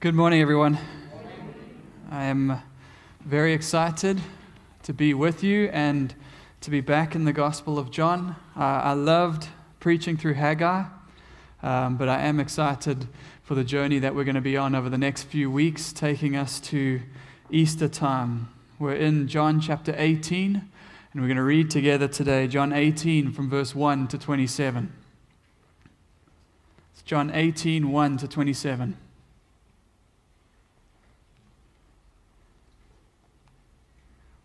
Good morning, everyone. I am very excited to be with you and to be back in the Gospel of John. Uh, I loved preaching through Haggai, um, but I am excited for the journey that we're going to be on over the next few weeks, taking us to Easter time. We're in John chapter 18, and we're going to read together today John 18 from verse 1 to 27. It's John 18, 1 to 27.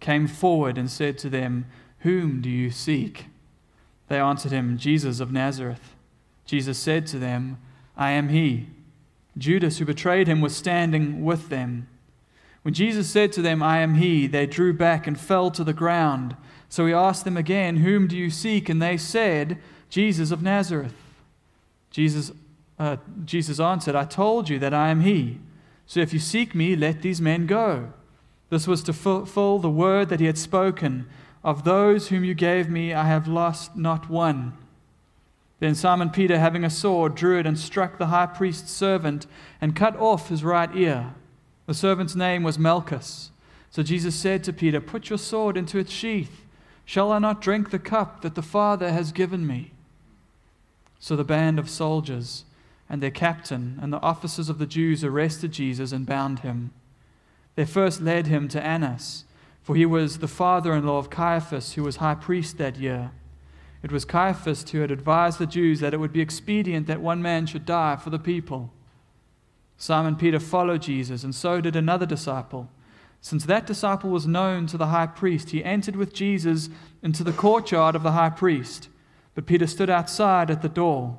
came forward and said to them, Whom do you seek? They answered him, Jesus of Nazareth. Jesus said to them, I am he. Judas, who betrayed him, was standing with them. When Jesus said to them, I am he, they drew back and fell to the ground. So he asked them again, Whom do you seek? And they said, Jesus of Nazareth. Jesus, uh, Jesus answered, I told you that I am he. So if you seek me, let these men go. This was to fulfill the word that he had spoken Of those whom you gave me, I have lost not one. Then Simon Peter, having a sword, drew it and struck the high priest's servant and cut off his right ear. The servant's name was Malchus. So Jesus said to Peter, Put your sword into its sheath. Shall I not drink the cup that the Father has given me? So the band of soldiers and their captain and the officers of the Jews arrested Jesus and bound him. They first led him to Annas, for he was the father in law of Caiaphas, who was high priest that year. It was Caiaphas who had advised the Jews that it would be expedient that one man should die for the people. Simon Peter followed Jesus, and so did another disciple. Since that disciple was known to the high priest, he entered with Jesus into the courtyard of the high priest. But Peter stood outside at the door.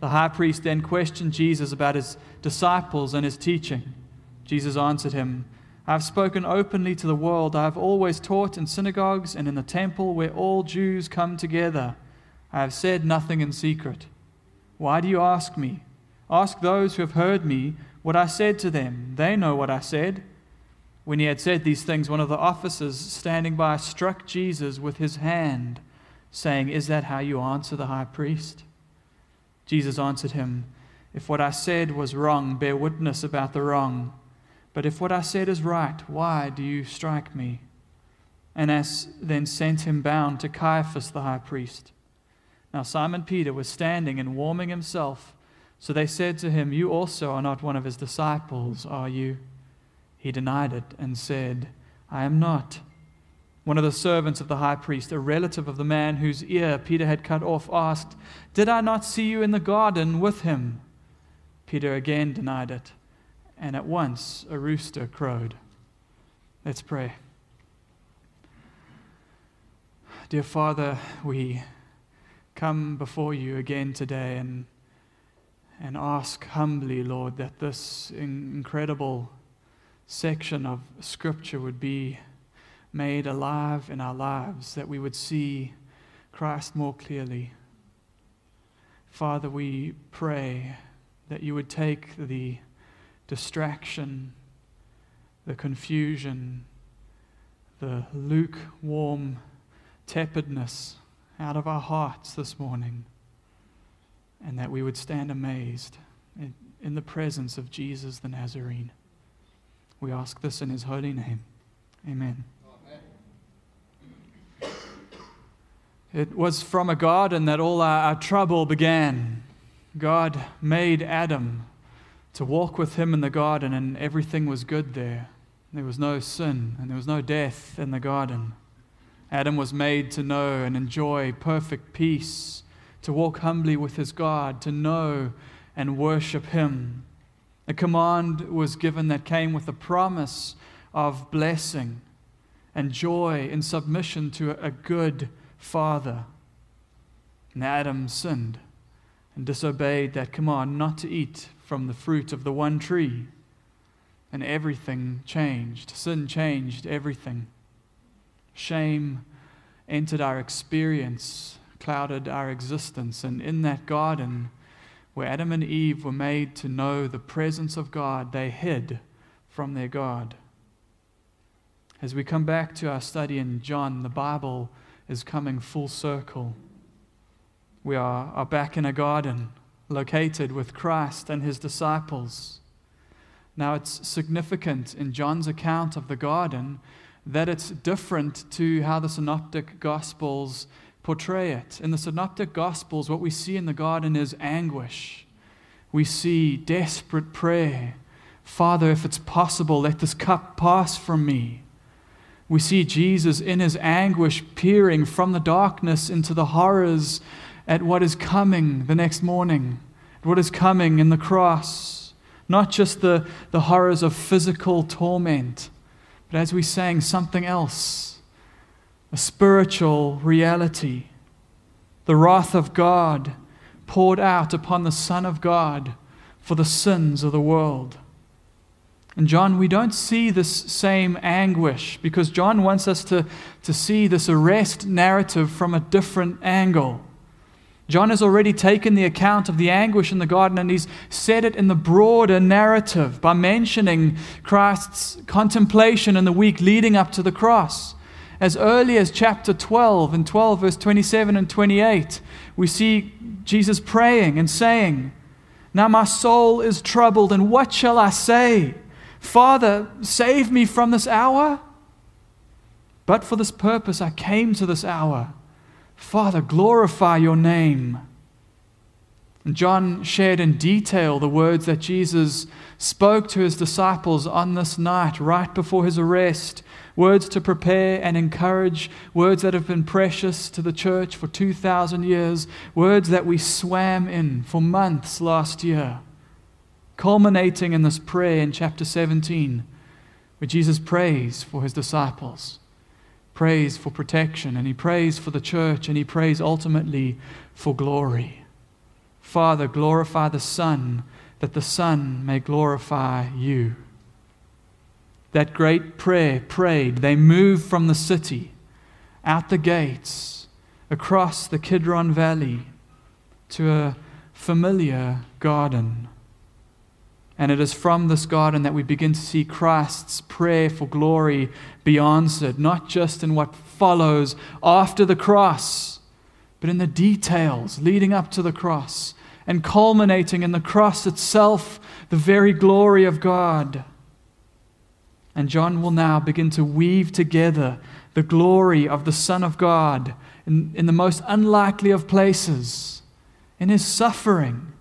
The high priest then questioned Jesus about his disciples and his teaching. Jesus answered him, I have spoken openly to the world. I have always taught in synagogues and in the temple where all Jews come together. I have said nothing in secret. Why do you ask me? Ask those who have heard me what I said to them. They know what I said. When he had said these things, one of the officers standing by struck Jesus with his hand, saying, Is that how you answer the high priest? Jesus answered him, If what I said was wrong, bear witness about the wrong. But if what I said is right, why do you strike me? Annas then sent him bound to Caiaphas the high priest. Now Simon Peter was standing and warming himself. So they said to him, You also are not one of his disciples, are you? He denied it and said, I am not. One of the servants of the high priest, a relative of the man whose ear Peter had cut off, asked, Did I not see you in the garden with him? Peter again denied it, and at once a rooster crowed. Let's pray. Dear Father, we come before you again today and, and ask humbly, Lord, that this incredible section of Scripture would be made alive in our lives, that we would see Christ more clearly. Father, we pray that you would take the distraction, the confusion, the lukewarm tepidness out of our hearts this morning, and that we would stand amazed in, in the presence of Jesus the Nazarene. We ask this in his holy name. Amen. It was from a garden that all our, our trouble began. God made Adam to walk with him in the garden, and everything was good there. There was no sin and there was no death in the garden. Adam was made to know and enjoy perfect peace, to walk humbly with his God, to know and worship him. A command was given that came with a promise of blessing and joy in submission to a good father. And Adam sinned and disobeyed that command not to eat from the fruit of the one tree. And everything changed. Sin changed everything. Shame entered our experience, clouded our existence. And in that garden, where Adam and Eve were made to know the presence of God, they hid from their God. As we come back to our study in John, the Bible is coming full circle. We are, are back in a garden located with Christ and his disciples. Now, it's significant in John's account of the garden that it's different to how the synoptic gospels portray it. In the synoptic gospels, what we see in the garden is anguish. We see desperate prayer. Father, if it's possible, let this cup pass from me. We see Jesus in his anguish peering from the darkness into the horrors at what is coming the next morning, at what is coming in the cross. Not just the, the horrors of physical torment, but as we sang, something else a spiritual reality. The wrath of God poured out upon the Son of God for the sins of the world. And John, we don't see this same anguish because John wants us to, to see this arrest narrative from a different angle. John has already taken the account of the anguish in the garden and he's set it in the broader narrative by mentioning Christ's contemplation in the week leading up to the cross. As early as chapter 12 and 12, verse 27 and 28, we see Jesus praying and saying, Now my soul is troubled, and what shall I say? Father, save me from this hour. But for this purpose I came to this hour. Father, glorify your name. And John shared in detail the words that Jesus spoke to his disciples on this night, right before his arrest. Words to prepare and encourage, words that have been precious to the church for 2,000 years, words that we swam in for months last year culminating in this prayer in chapter 17, where Jesus prays for his disciples, prays for protection, and he prays for the church, and he prays ultimately for glory. Father, glorify the Son, that the Son may glorify you. That great prayer prayed, they moved from the city, out the gates, across the Kidron Valley, to a familiar garden and it is from this garden that we begin to see Christ's prayer for glory be answered, not just in what follows after the cross, but in the details leading up to the cross and culminating in the cross itself, the very glory of God. And John will now begin to weave together the glory of the Son of God in, in the most unlikely of places, in his suffering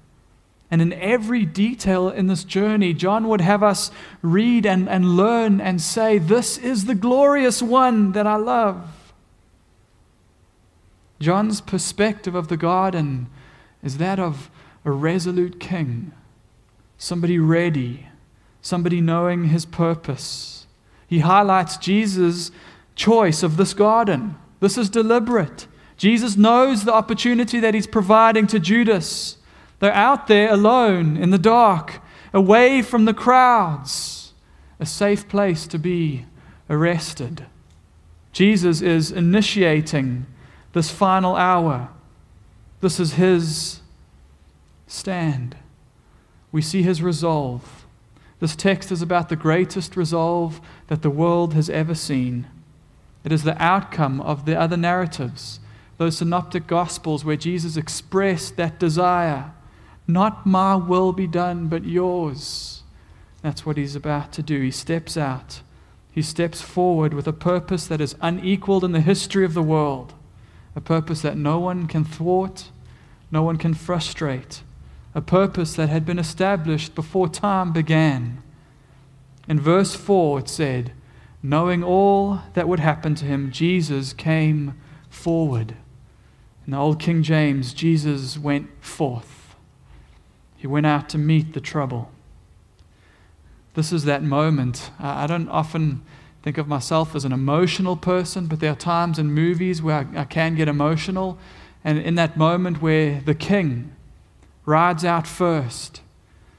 and in every detail in this journey, John would have us read and, and learn and say, This is the glorious one that I love. John's perspective of the garden is that of a resolute king, somebody ready, somebody knowing his purpose. He highlights Jesus' choice of this garden. This is deliberate. Jesus knows the opportunity that he's providing to Judas. They're out there alone in the dark, away from the crowds, a safe place to be arrested. Jesus is initiating this final hour. This is his stand. We see his resolve. This text is about the greatest resolve that the world has ever seen. It is the outcome of the other narratives, those synoptic gospels where Jesus expressed that desire not my will be done, but yours. That's what he's about to do. He steps out. He steps forward with a purpose that is unequaled in the history of the world, a purpose that no one can thwart, no one can frustrate, a purpose that had been established before time began. In verse 4, it said, Knowing all that would happen to him, Jesus came forward. In the Old King James, Jesus went forth. He went out to meet the trouble. This is that moment. I don't often think of myself as an emotional person, but there are times in movies where I, I can get emotional. And in that moment where the king rides out first,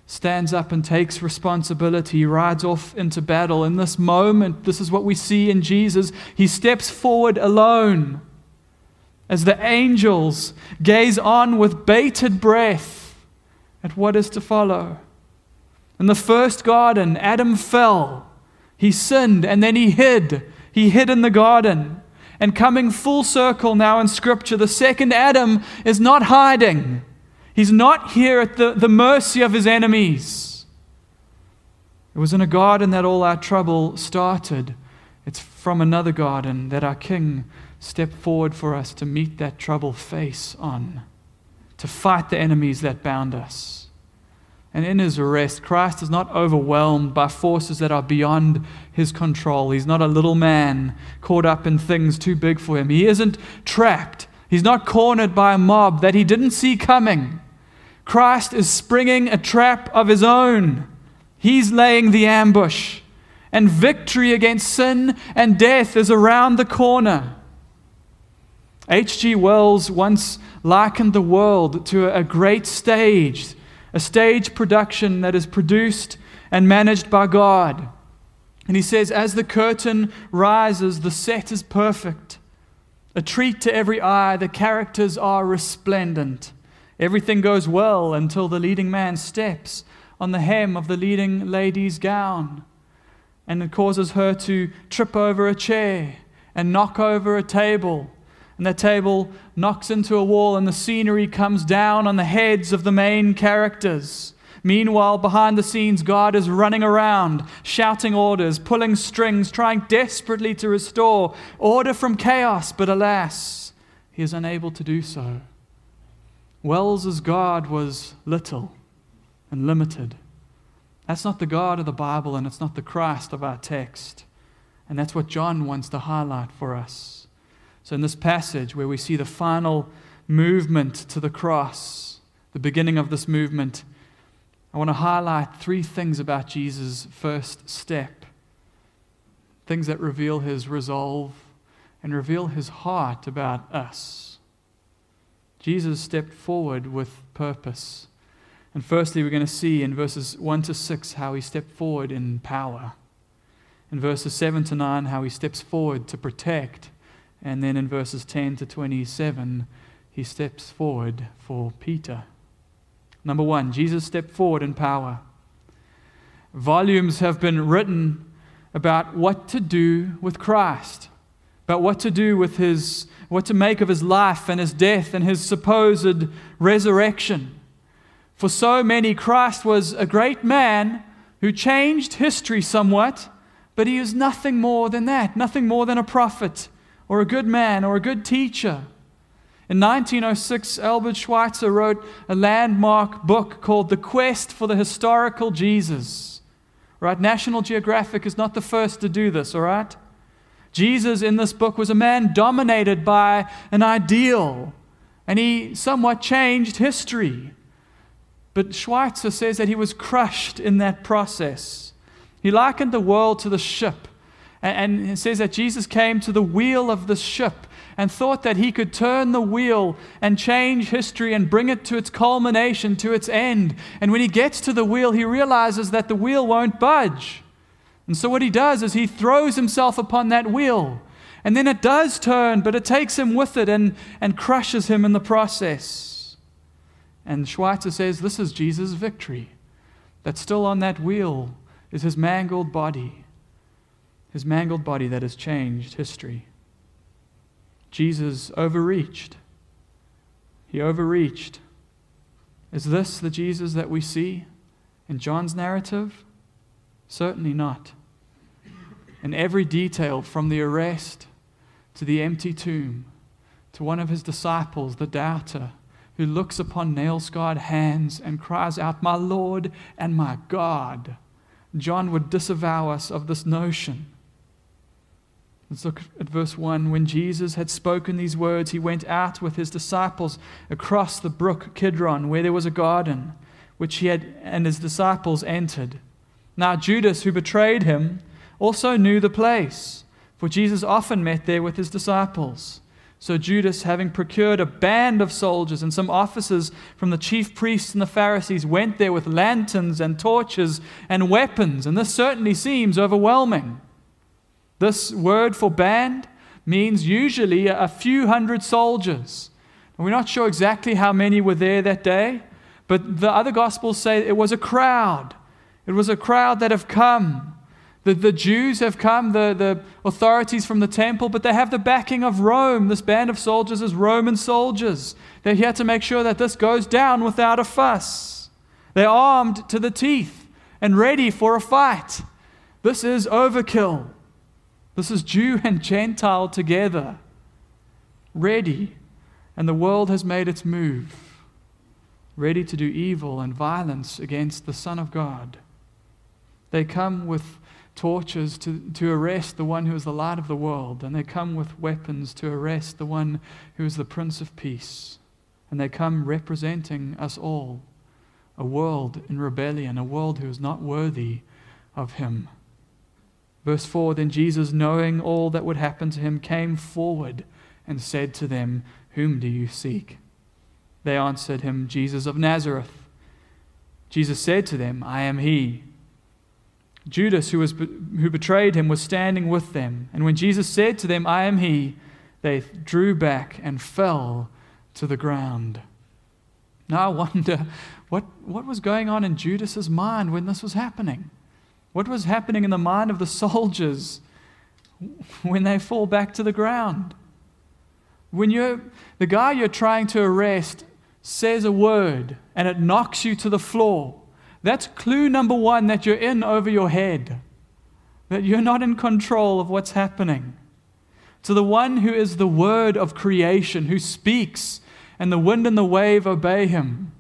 stands up and takes responsibility, rides off into battle. In this moment, this is what we see in Jesus. He steps forward alone as the angels gaze on with bated breath at what is to follow. In the first garden, Adam fell. He sinned and then he hid. He hid in the garden. And coming full circle now in Scripture, the second Adam is not hiding. He's not here at the, the mercy of his enemies. It was in a garden that all our trouble started. It's from another garden that our King stepped forward for us to meet that trouble face on, to fight the enemies that bound us. And in his arrest, Christ is not overwhelmed by forces that are beyond his control. He's not a little man caught up in things too big for him. He isn't trapped. He's not cornered by a mob that he didn't see coming. Christ is springing a trap of his own. He's laying the ambush. And victory against sin and death is around the corner. H.G. Wells once likened the world to a great stage a stage production that is produced and managed by God. And he says, as the curtain rises, the set is perfect. A treat to every eye, the characters are resplendent. Everything goes well until the leading man steps on the hem of the leading lady's gown. And it causes her to trip over a chair and knock over a table and that table knocks into a wall, and the scenery comes down on the heads of the main characters. Meanwhile, behind the scenes, God is running around, shouting orders, pulling strings, trying desperately to restore order from chaos, but alas, he is unable to do so. Wells's God was little and limited. That's not the God of the Bible, and it's not the Christ of our text. And that's what John wants to highlight for us. So, in this passage where we see the final movement to the cross, the beginning of this movement, I want to highlight three things about Jesus' first step things that reveal his resolve and reveal his heart about us. Jesus stepped forward with purpose. And firstly, we're going to see in verses 1 to 6 how he stepped forward in power. In verses 7 to 9, how he steps forward to protect and then in verses 10 to 27, he steps forward for Peter. Number one, Jesus stepped forward in power. Volumes have been written about what to do with Christ, about what to do with his, what to make of his life and his death and his supposed resurrection. For so many, Christ was a great man who changed history somewhat, but he is nothing more than that, nothing more than a prophet or a good man or a good teacher. In 1906, Albert Schweitzer wrote a landmark book called The Quest for the Historical Jesus. Right? National Geographic is not the first to do this, all right? Jesus in this book was a man dominated by an ideal, and he somewhat changed history. But Schweitzer says that he was crushed in that process. He likened the world to the ship and it says that Jesus came to the wheel of the ship and thought that he could turn the wheel and change history and bring it to its culmination, to its end. And when he gets to the wheel, he realizes that the wheel won't budge. And so what he does is he throws himself upon that wheel. And then it does turn, but it takes him with it and, and crushes him in the process. And Schweitzer says this is Jesus' victory. That still on that wheel is his mangled body his mangled body that has changed history. Jesus overreached. He overreached. Is this the Jesus that we see in John's narrative? Certainly not. In every detail, from the arrest to the empty tomb, to one of his disciples, the doubter, who looks upon nail scarred hands and cries out, My Lord and my God. John would disavow us of this notion. Let's look at verse 1. When Jesus had spoken these words, he went out with his disciples across the brook Kidron, where there was a garden, which he had and his disciples entered. Now, Judas, who betrayed him, also knew the place, for Jesus often met there with his disciples. So Judas, having procured a band of soldiers and some officers from the chief priests and the Pharisees, went there with lanterns and torches and weapons, and this certainly seems overwhelming. This word for band means usually a few hundred soldiers. We're not sure exactly how many were there that day, but the other Gospels say it was a crowd. It was a crowd that have come. The, the Jews have come, the, the authorities from the temple, but they have the backing of Rome. This band of soldiers is Roman soldiers. They're here to make sure that this goes down without a fuss. They're armed to the teeth and ready for a fight. This is overkill. This is Jew and Gentile together, ready, and the world has made its move, ready to do evil and violence against the Son of God. They come with torches to, to arrest the one who is the light of the world, and they come with weapons to arrest the one who is the Prince of Peace. And they come representing us all, a world in rebellion, a world who is not worthy of Him. Verse 4 Then Jesus, knowing all that would happen to him, came forward and said to them, Whom do you seek? They answered him, Jesus of Nazareth. Jesus said to them, I am he. Judas, who, was, who betrayed him, was standing with them. And when Jesus said to them, I am he, they drew back and fell to the ground. Now I wonder what, what was going on in Judas's mind when this was happening? What was happening in the mind of the soldiers when they fall back to the ground? When you're, the guy you're trying to arrest says a word and it knocks you to the floor, that's clue number one that you're in over your head, that you're not in control of what's happening. To the one who is the word of creation, who speaks, and the wind and the wave obey him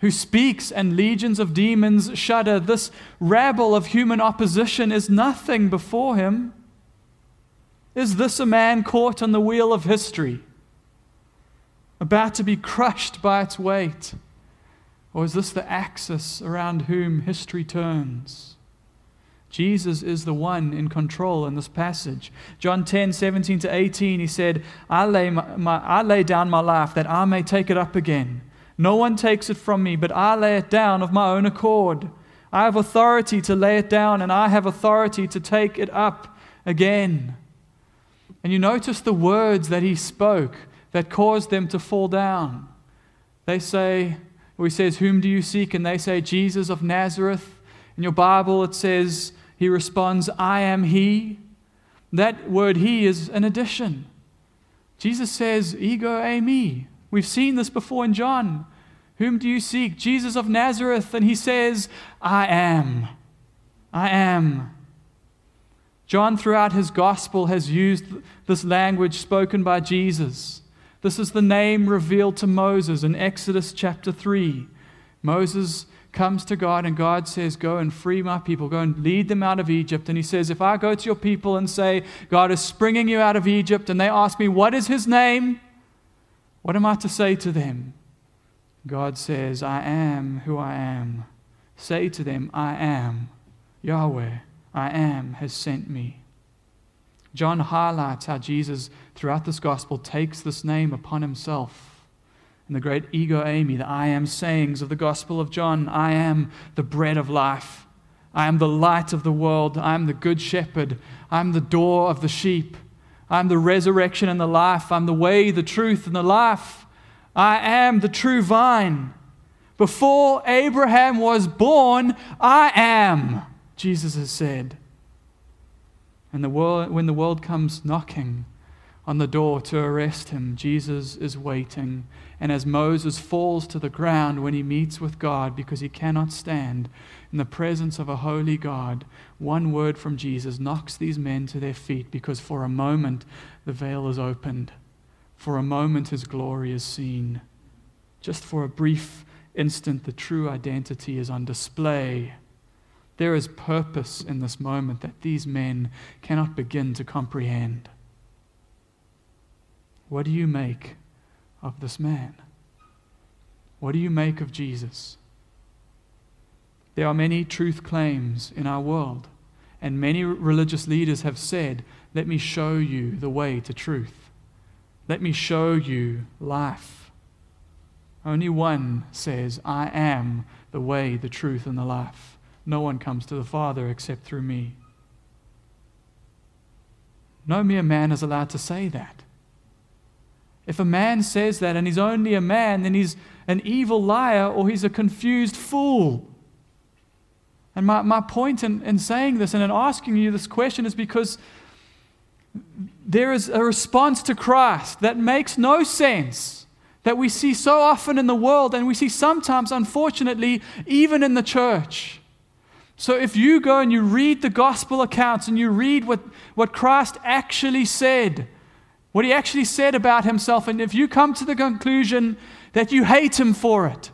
who speaks and legions of demons shudder. This rabble of human opposition is nothing before him. Is this a man caught on the wheel of history, about to be crushed by its weight? Or is this the axis around whom history turns? Jesus is the one in control in this passage. John 10, 17 to 18, he said, I lay, my, my, I lay down my life that I may take it up again. No one takes it from me, but I lay it down of my own accord. I have authority to lay it down, and I have authority to take it up again. And you notice the words that he spoke that caused them to fall down. They say, or he says, Whom do you seek? And they say, Jesus of Nazareth. In your Bible, it says, He responds, I am He. That word He is an addition. Jesus says, Ego eimi. We've seen this before in John. Whom do you seek? Jesus of Nazareth. And he says, I am. I am. John, throughout his gospel, has used this language spoken by Jesus. This is the name revealed to Moses in Exodus chapter 3. Moses comes to God, and God says, Go and free my people, go and lead them out of Egypt. And he says, If I go to your people and say, God is springing you out of Egypt, and they ask me, What is his name? What am I to say to them? God says, I am who I am. Say to them, I am. Yahweh, I am, has sent me. John highlights how Jesus, throughout this gospel, takes this name upon himself. And the great ego eimi, the I am sayings of the gospel of John, I am the bread of life. I am the light of the world. I am the good shepherd. I am the door of the sheep. I'm the resurrection and the life. I'm the way, the truth, and the life. I am the true vine. Before Abraham was born, I am, Jesus has said. And the world, when the world comes knocking on the door to arrest him, Jesus is waiting. And as Moses falls to the ground when he meets with God because he cannot stand in the presence of a holy God, one word from Jesus knocks these men to their feet because for a moment the veil is opened. For a moment his glory is seen. just for a brief instant, the true identity is on display. There is purpose in this moment that these men cannot begin to comprehend. What do you make of this man? What do you make of Jesus? There are many truth claims in our world, and many religious leaders have said, Let me show you the way to truth. Let me show you life. Only one says, I am the way, the truth, and the life. No one comes to the Father except through me. No mere man is allowed to say that. If a man says that and he's only a man, then he's an evil liar or he's a confused fool. And my, my point in, in saying this and in asking you this question is because there is a response to Christ that makes no sense that we see so often in the world and we see sometimes, unfortunately, even in the church. So if you go and you read the gospel accounts and you read what, what Christ actually said, what he actually said about himself, and if you come to the conclusion that you hate him for it,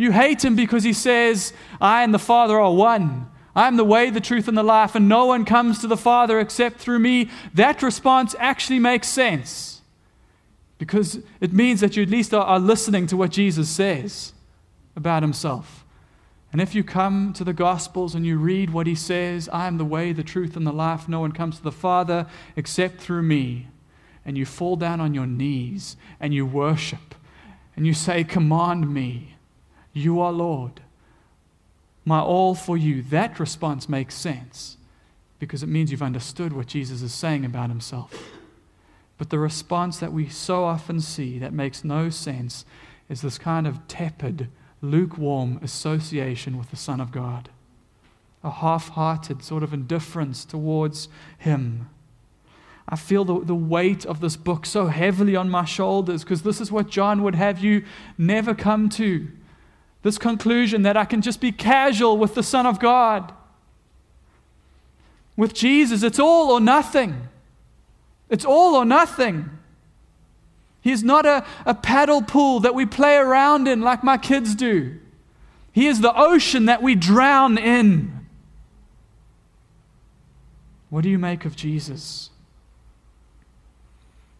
you hate him because he says, I and the Father are one. I am the way, the truth, and the life, and no one comes to the Father except through me. That response actually makes sense because it means that you at least are, listening to what Jesus says about himself. And if you come to the Gospels and you read what he says, I am the way, the truth, and the life, no one comes to the Father except through me, and you fall down on your knees and you worship and you say, Command me, you are Lord, my all for you, that response makes sense because it means you've understood what Jesus is saying about himself. But the response that we so often see that makes no sense is this kind of tepid, lukewarm association with the Son of God, a half hearted sort of indifference towards Him. I feel the, the weight of this book so heavily on my shoulders because this is what John would have you never come to. This conclusion that I can just be casual with the Son of God. With Jesus, it's all or nothing. It's all or nothing. He is not a, a paddle pool that we play around in like my kids do. He is the ocean that we drown in. What do you make of Jesus?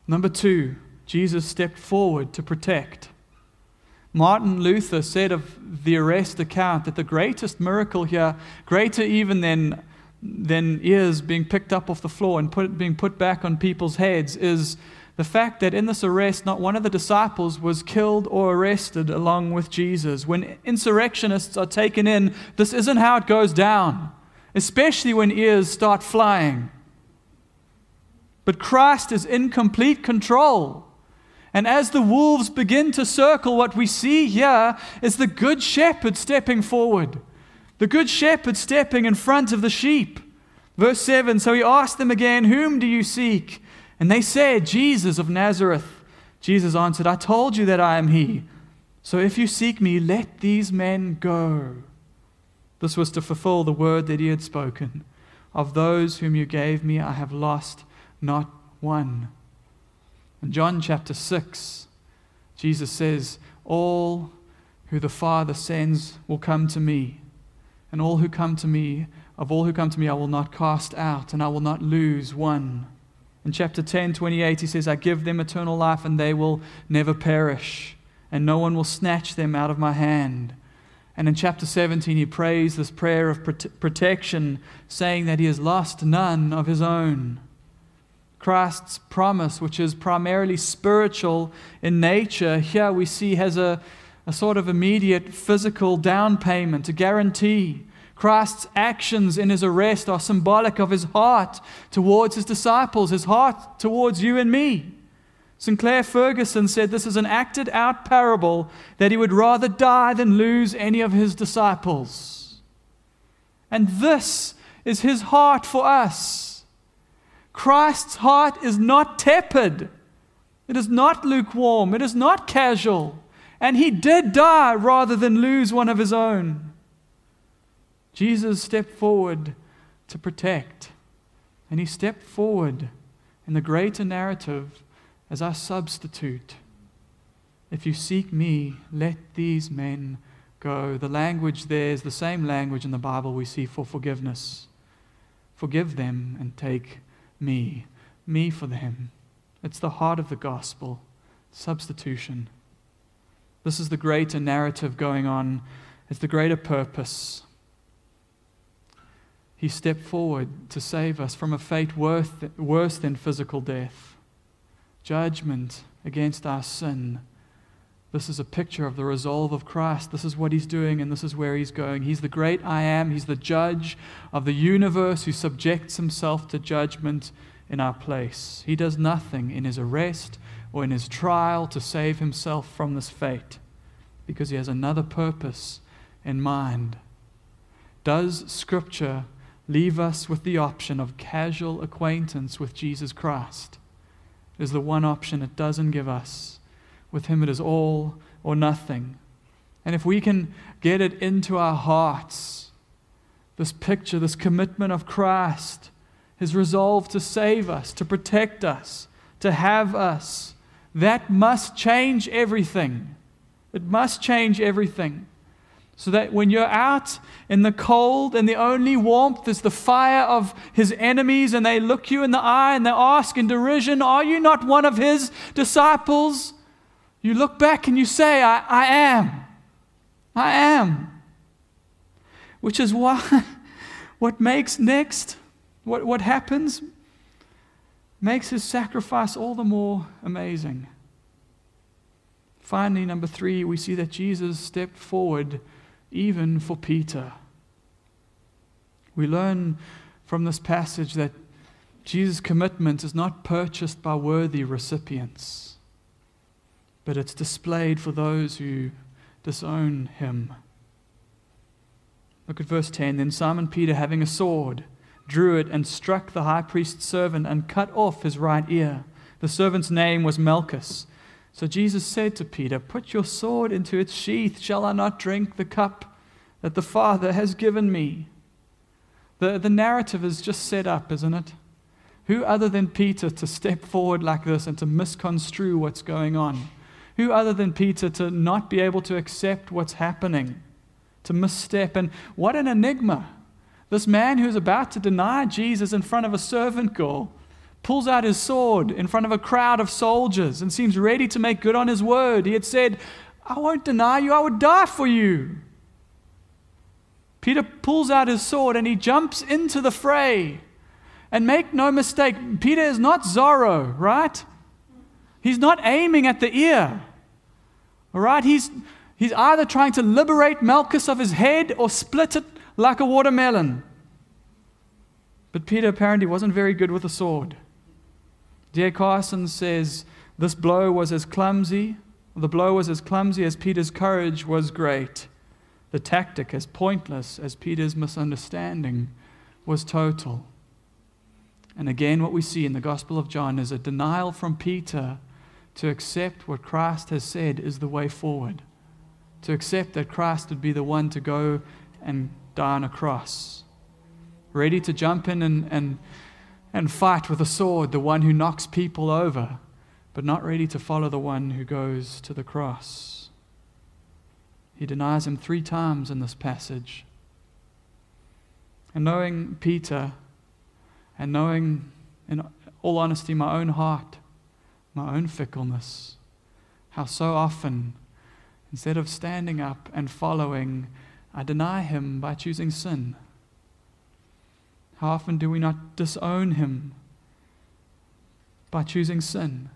Number two, Jesus stepped forward to protect. Martin Luther said of the arrest account that the greatest miracle here, greater even than, than ears being picked up off the floor and put, being put back on people's heads, is the fact that in this arrest, not one of the disciples was killed or arrested along with Jesus. When insurrectionists are taken in, this isn't how it goes down, especially when ears start flying. But Christ is in complete control. And as the wolves begin to circle, what we see here is the good shepherd stepping forward, the good shepherd stepping in front of the sheep. Verse 7 So he asked them again, Whom do you seek? And they said, Jesus of Nazareth. Jesus answered, I told you that I am he. So if you seek me, let these men go. This was to fulfill the word that he had spoken. Of those whom you gave me, I have lost not one. In John chapter 6, Jesus says, All who the Father sends will come to me, and all who come to me, of all who come to me, I will not cast out, and I will not lose one. In chapter 10, 28, he says, I give them eternal life, and they will never perish, and no one will snatch them out of my hand. And in chapter 17, he prays this prayer of protection, saying that he has lost none of his own. Christ's promise, which is primarily spiritual in nature, here we see has a, a sort of immediate physical down payment, a guarantee. Christ's actions in his arrest are symbolic of his heart towards his disciples, his heart towards you and me. Sinclair Ferguson said this is an acted out parable that he would rather die than lose any of his disciples. And this is his heart for us. Christ's heart is not tepid, it is not lukewarm, it is not casual. And he did die rather than lose one of his own. Jesus stepped forward to protect, and he stepped forward in the greater narrative as our substitute. If you seek me, let these men go. The language there is the same language in the Bible we see for forgiveness. Forgive them and take me, me for them. It's the heart of the gospel substitution. This is the greater narrative going on, it's the greater purpose. He stepped forward to save us from a fate worse than physical death, judgment against our sin. This is a picture of the resolve of Christ. This is what he's doing, and this is where he's going. He's the great I am. He's the judge of the universe who subjects himself to judgment in our place. He does nothing in his arrest or in his trial to save himself from this fate because he has another purpose in mind. Does Scripture leave us with the option of casual acquaintance with Jesus Christ. Is the one option it doesn't give us. With Him, it is all or nothing. And if we can get it into our hearts, this picture, this commitment of Christ, His resolve to save us, to protect us, to have us, that must change everything. It must change everything. So that when you're out in the cold and the only warmth is the fire of his enemies, and they look you in the eye and they ask in derision, Are you not one of his disciples? You look back and you say, I, I am. I am. Which is why what makes next, what, what happens, makes his sacrifice all the more amazing. Finally, number three, we see that Jesus stepped forward even for Peter. We learn from this passage that Jesus' commitment is not purchased by worthy recipients, but it's displayed for those who disown him. Look at verse 10. Then Simon Peter, having a sword, drew it and struck the high priest's servant and cut off his right ear. The servant's name was Malchus. So Jesus said to Peter, Put your sword into its sheath. Shall I not drink the cup that the Father has given me? The, the narrative is just set up, isn't it? Who other than Peter to step forward like this and to misconstrue what's going on? Who other than Peter to not be able to accept what's happening, to misstep? And what an enigma! This man who's about to deny Jesus in front of a servant girl pulls out his sword in front of a crowd of soldiers and seems ready to make good on his word. He had said, I won't deny you, I would die for you. Peter pulls out his sword and he jumps into the fray. And make no mistake, Peter is not Zorro, right? He's not aiming at the ear. All right? He's, he's either trying to liberate Malchus of his head or split it like a watermelon. But Peter apparently wasn't very good with a sword. D.A. Carson says this blow was as clumsy, the blow was as clumsy as Peter's courage was great. The tactic as pointless as Peter's misunderstanding was total. And again, what we see in the Gospel of John is a denial from Peter to accept what Christ has said is the way forward, to accept that Christ would be the one to go and die on a cross, ready to jump in and, and and fight with a sword the one who knocks people over, but not ready to follow the one who goes to the cross. He denies him three times in this passage. And knowing Peter, and knowing, in all honesty, my own heart, my own fickleness, how so often, instead of standing up and following, I deny him by choosing sin. How often do we not disown him by choosing sin?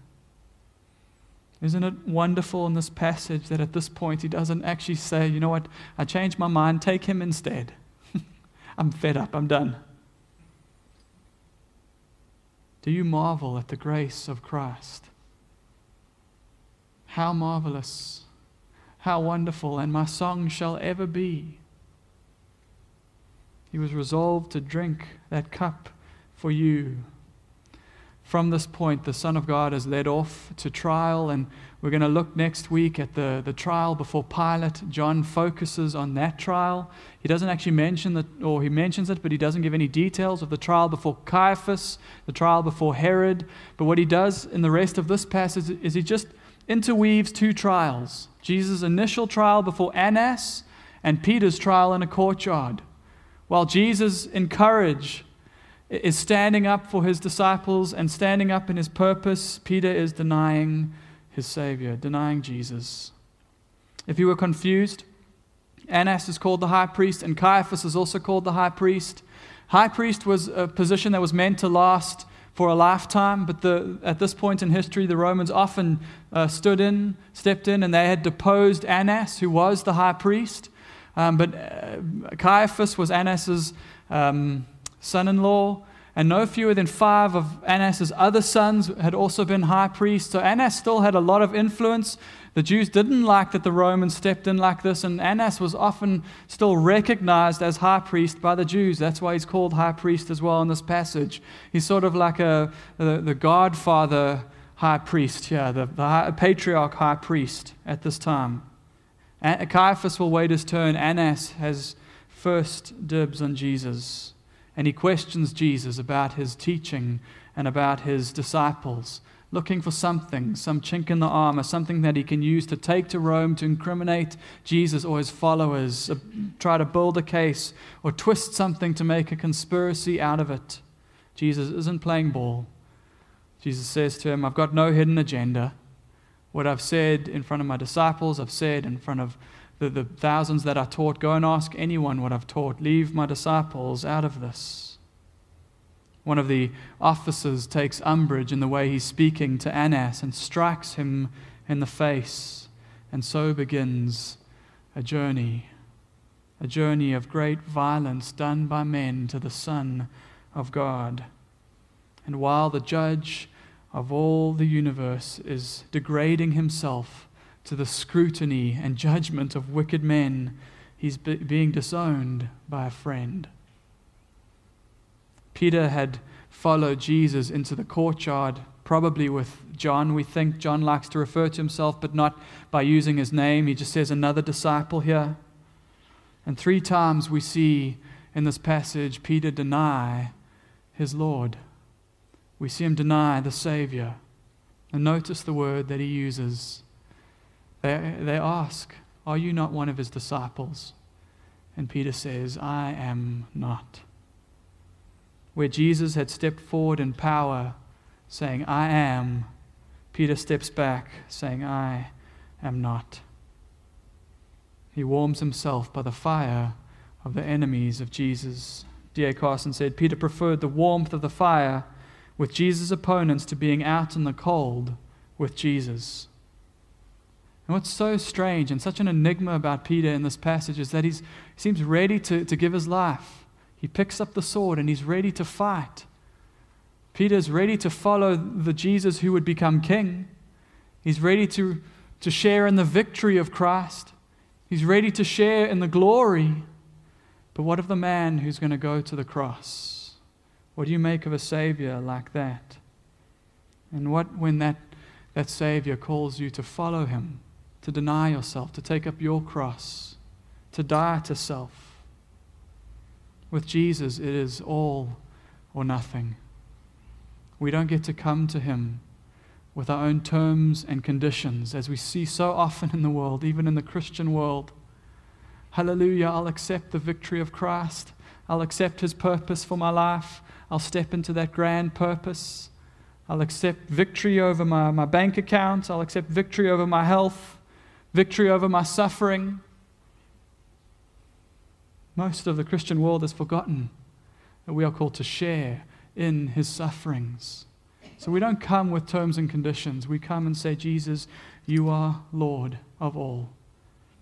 Isn't it wonderful in this passage that at this point he doesn't actually say, you know what, I changed my mind, take him instead. I'm fed up, I'm done. Do you marvel at the grace of Christ? How marvelous, how wonderful, and my song shall ever be. He was resolved to drink that cup for you. From this point, the Son of God is led off to trial, and we're going to look next week at the, the trial before Pilate. John focuses on that trial. He doesn't actually mention that, or he mentions it, but he doesn't give any details of the trial before Caiaphas, the trial before Herod. But what he does in the rest of this passage is he just interweaves two trials Jesus' initial trial before Annas and Peter's trial in a courtyard. While Jesus encourage is standing up for his disciples and standing up in his purpose, Peter is denying his Savior, denying Jesus. If you were confused, Annas is called the high priest, and Caiaphas is also called the high priest. High priest was a position that was meant to last for a lifetime, but the, at this point in history, the Romans often uh, stood in, stepped in, and they had deposed Annas, who was the high priest. Um, but uh, Caiaphas was Annas's um, son in law, and no fewer than five of Annas's other sons had also been high priests. So Annas still had a lot of influence. The Jews didn't like that the Romans stepped in like this, and Annas was often still recognized as high priest by the Jews. That's why he's called high priest as well in this passage. He's sort of like a, the, the godfather high priest here, the, the high, patriarch high priest at this time. Caiaphas will wait his turn. Annas has first dibs on Jesus and he questions Jesus about his teaching and about his disciples, looking for something, some chink in the armor, something that he can use to take to Rome to incriminate Jesus or his followers, uh, try to build a case or twist something to make a conspiracy out of it. Jesus isn't playing ball. Jesus says to him, I've got no hidden agenda. What I've said in front of my disciples, I've said in front of the, the thousands that I taught, go and ask anyone what I've taught. Leave my disciples out of this. One of the officers takes umbrage in the way he's speaking to Annas and strikes him in the face. And so begins a journey, a journey of great violence done by men to the Son of God. And while the judge of all the universe is degrading himself to the scrutiny and judgment of wicked men, he's be- being disowned by a friend. Peter had followed Jesus into the courtyard, probably with John. We think John likes to refer to himself, but not by using his name. He just says another disciple here. And three times we see in this passage Peter deny his Lord. We see him deny the Savior. And notice the word that he uses they, they ask, Are you not one of his disciples? And Peter says, I am not. Where Jesus had stepped forward in power, saying, I am, Peter steps back, saying, I am not. He warms himself by the fire of the enemies of Jesus. D.A. Carson said Peter preferred the warmth of the fire with Jesus' opponents to being out in the cold with Jesus. And what's so strange and such an enigma about Peter in this passage is that he seems ready to, to give his life. He picks up the sword and he's ready to fight. Peter is ready to follow the Jesus who would become king. He's ready to, to share in the victory of Christ. He's ready to share in the glory. But what of the man who's going to go to the cross? What do you make of a Savior like that? And what when that, that Savior calls you to follow him? To deny yourself, to take up your cross, to die to self. With Jesus, it is all or nothing. We don't get to come to Him with our own terms and conditions, as we see so often in the world, even in the Christian world. Hallelujah, I'll accept the victory of Christ. I'll accept His purpose for my life. I'll step into that grand purpose. I'll accept victory over my, my bank account. I'll accept victory over my health victory over my suffering. Most of the Christian world has forgotten that we are called to share in his sufferings. So we don't come with terms and conditions. We come and say, Jesus, you are Lord of all.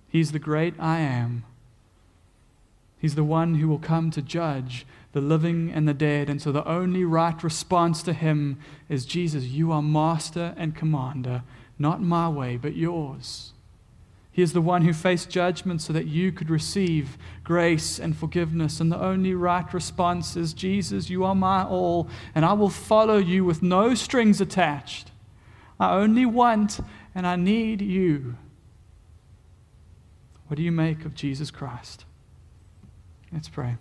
He's the great I am. He's the one who will come to judge the living and the dead. And so the only right response to him is Jesus, you are master and commander, not my way, but yours. He is the one who faced judgment so that you could receive grace and forgiveness. And the only right response is Jesus, you are my all, and I will follow you with no strings attached. I only want and I need you. What do you make of Jesus Christ? Let's pray.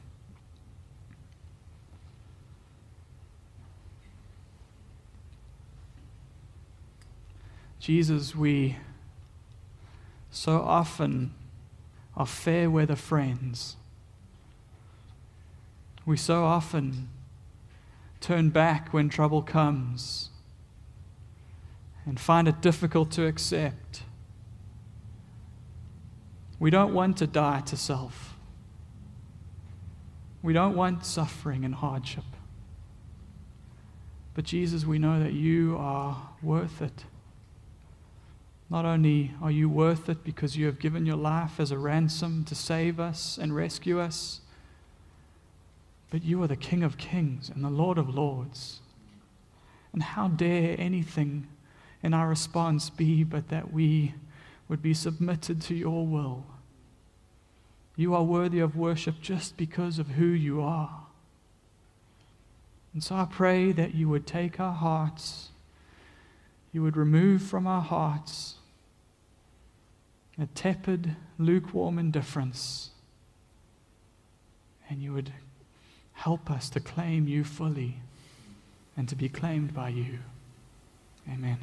Jesus, we so often are fair weather friends. We so often turn back when trouble comes and find it difficult to accept. We don't want to die to self. We don't want suffering and hardship. But Jesus, we know that you are worth it. Not only are you worth it because you have given your life as a ransom to save us and rescue us, but you are the King of kings and the Lord of lords. And how dare anything in our response be but that we would be submitted to your will? You are worthy of worship just because of who you are. And so I pray that you would take our hearts, you would remove from our hearts a tepid, lukewarm indifference, and you would help us to claim you fully and to be claimed by you. Amen.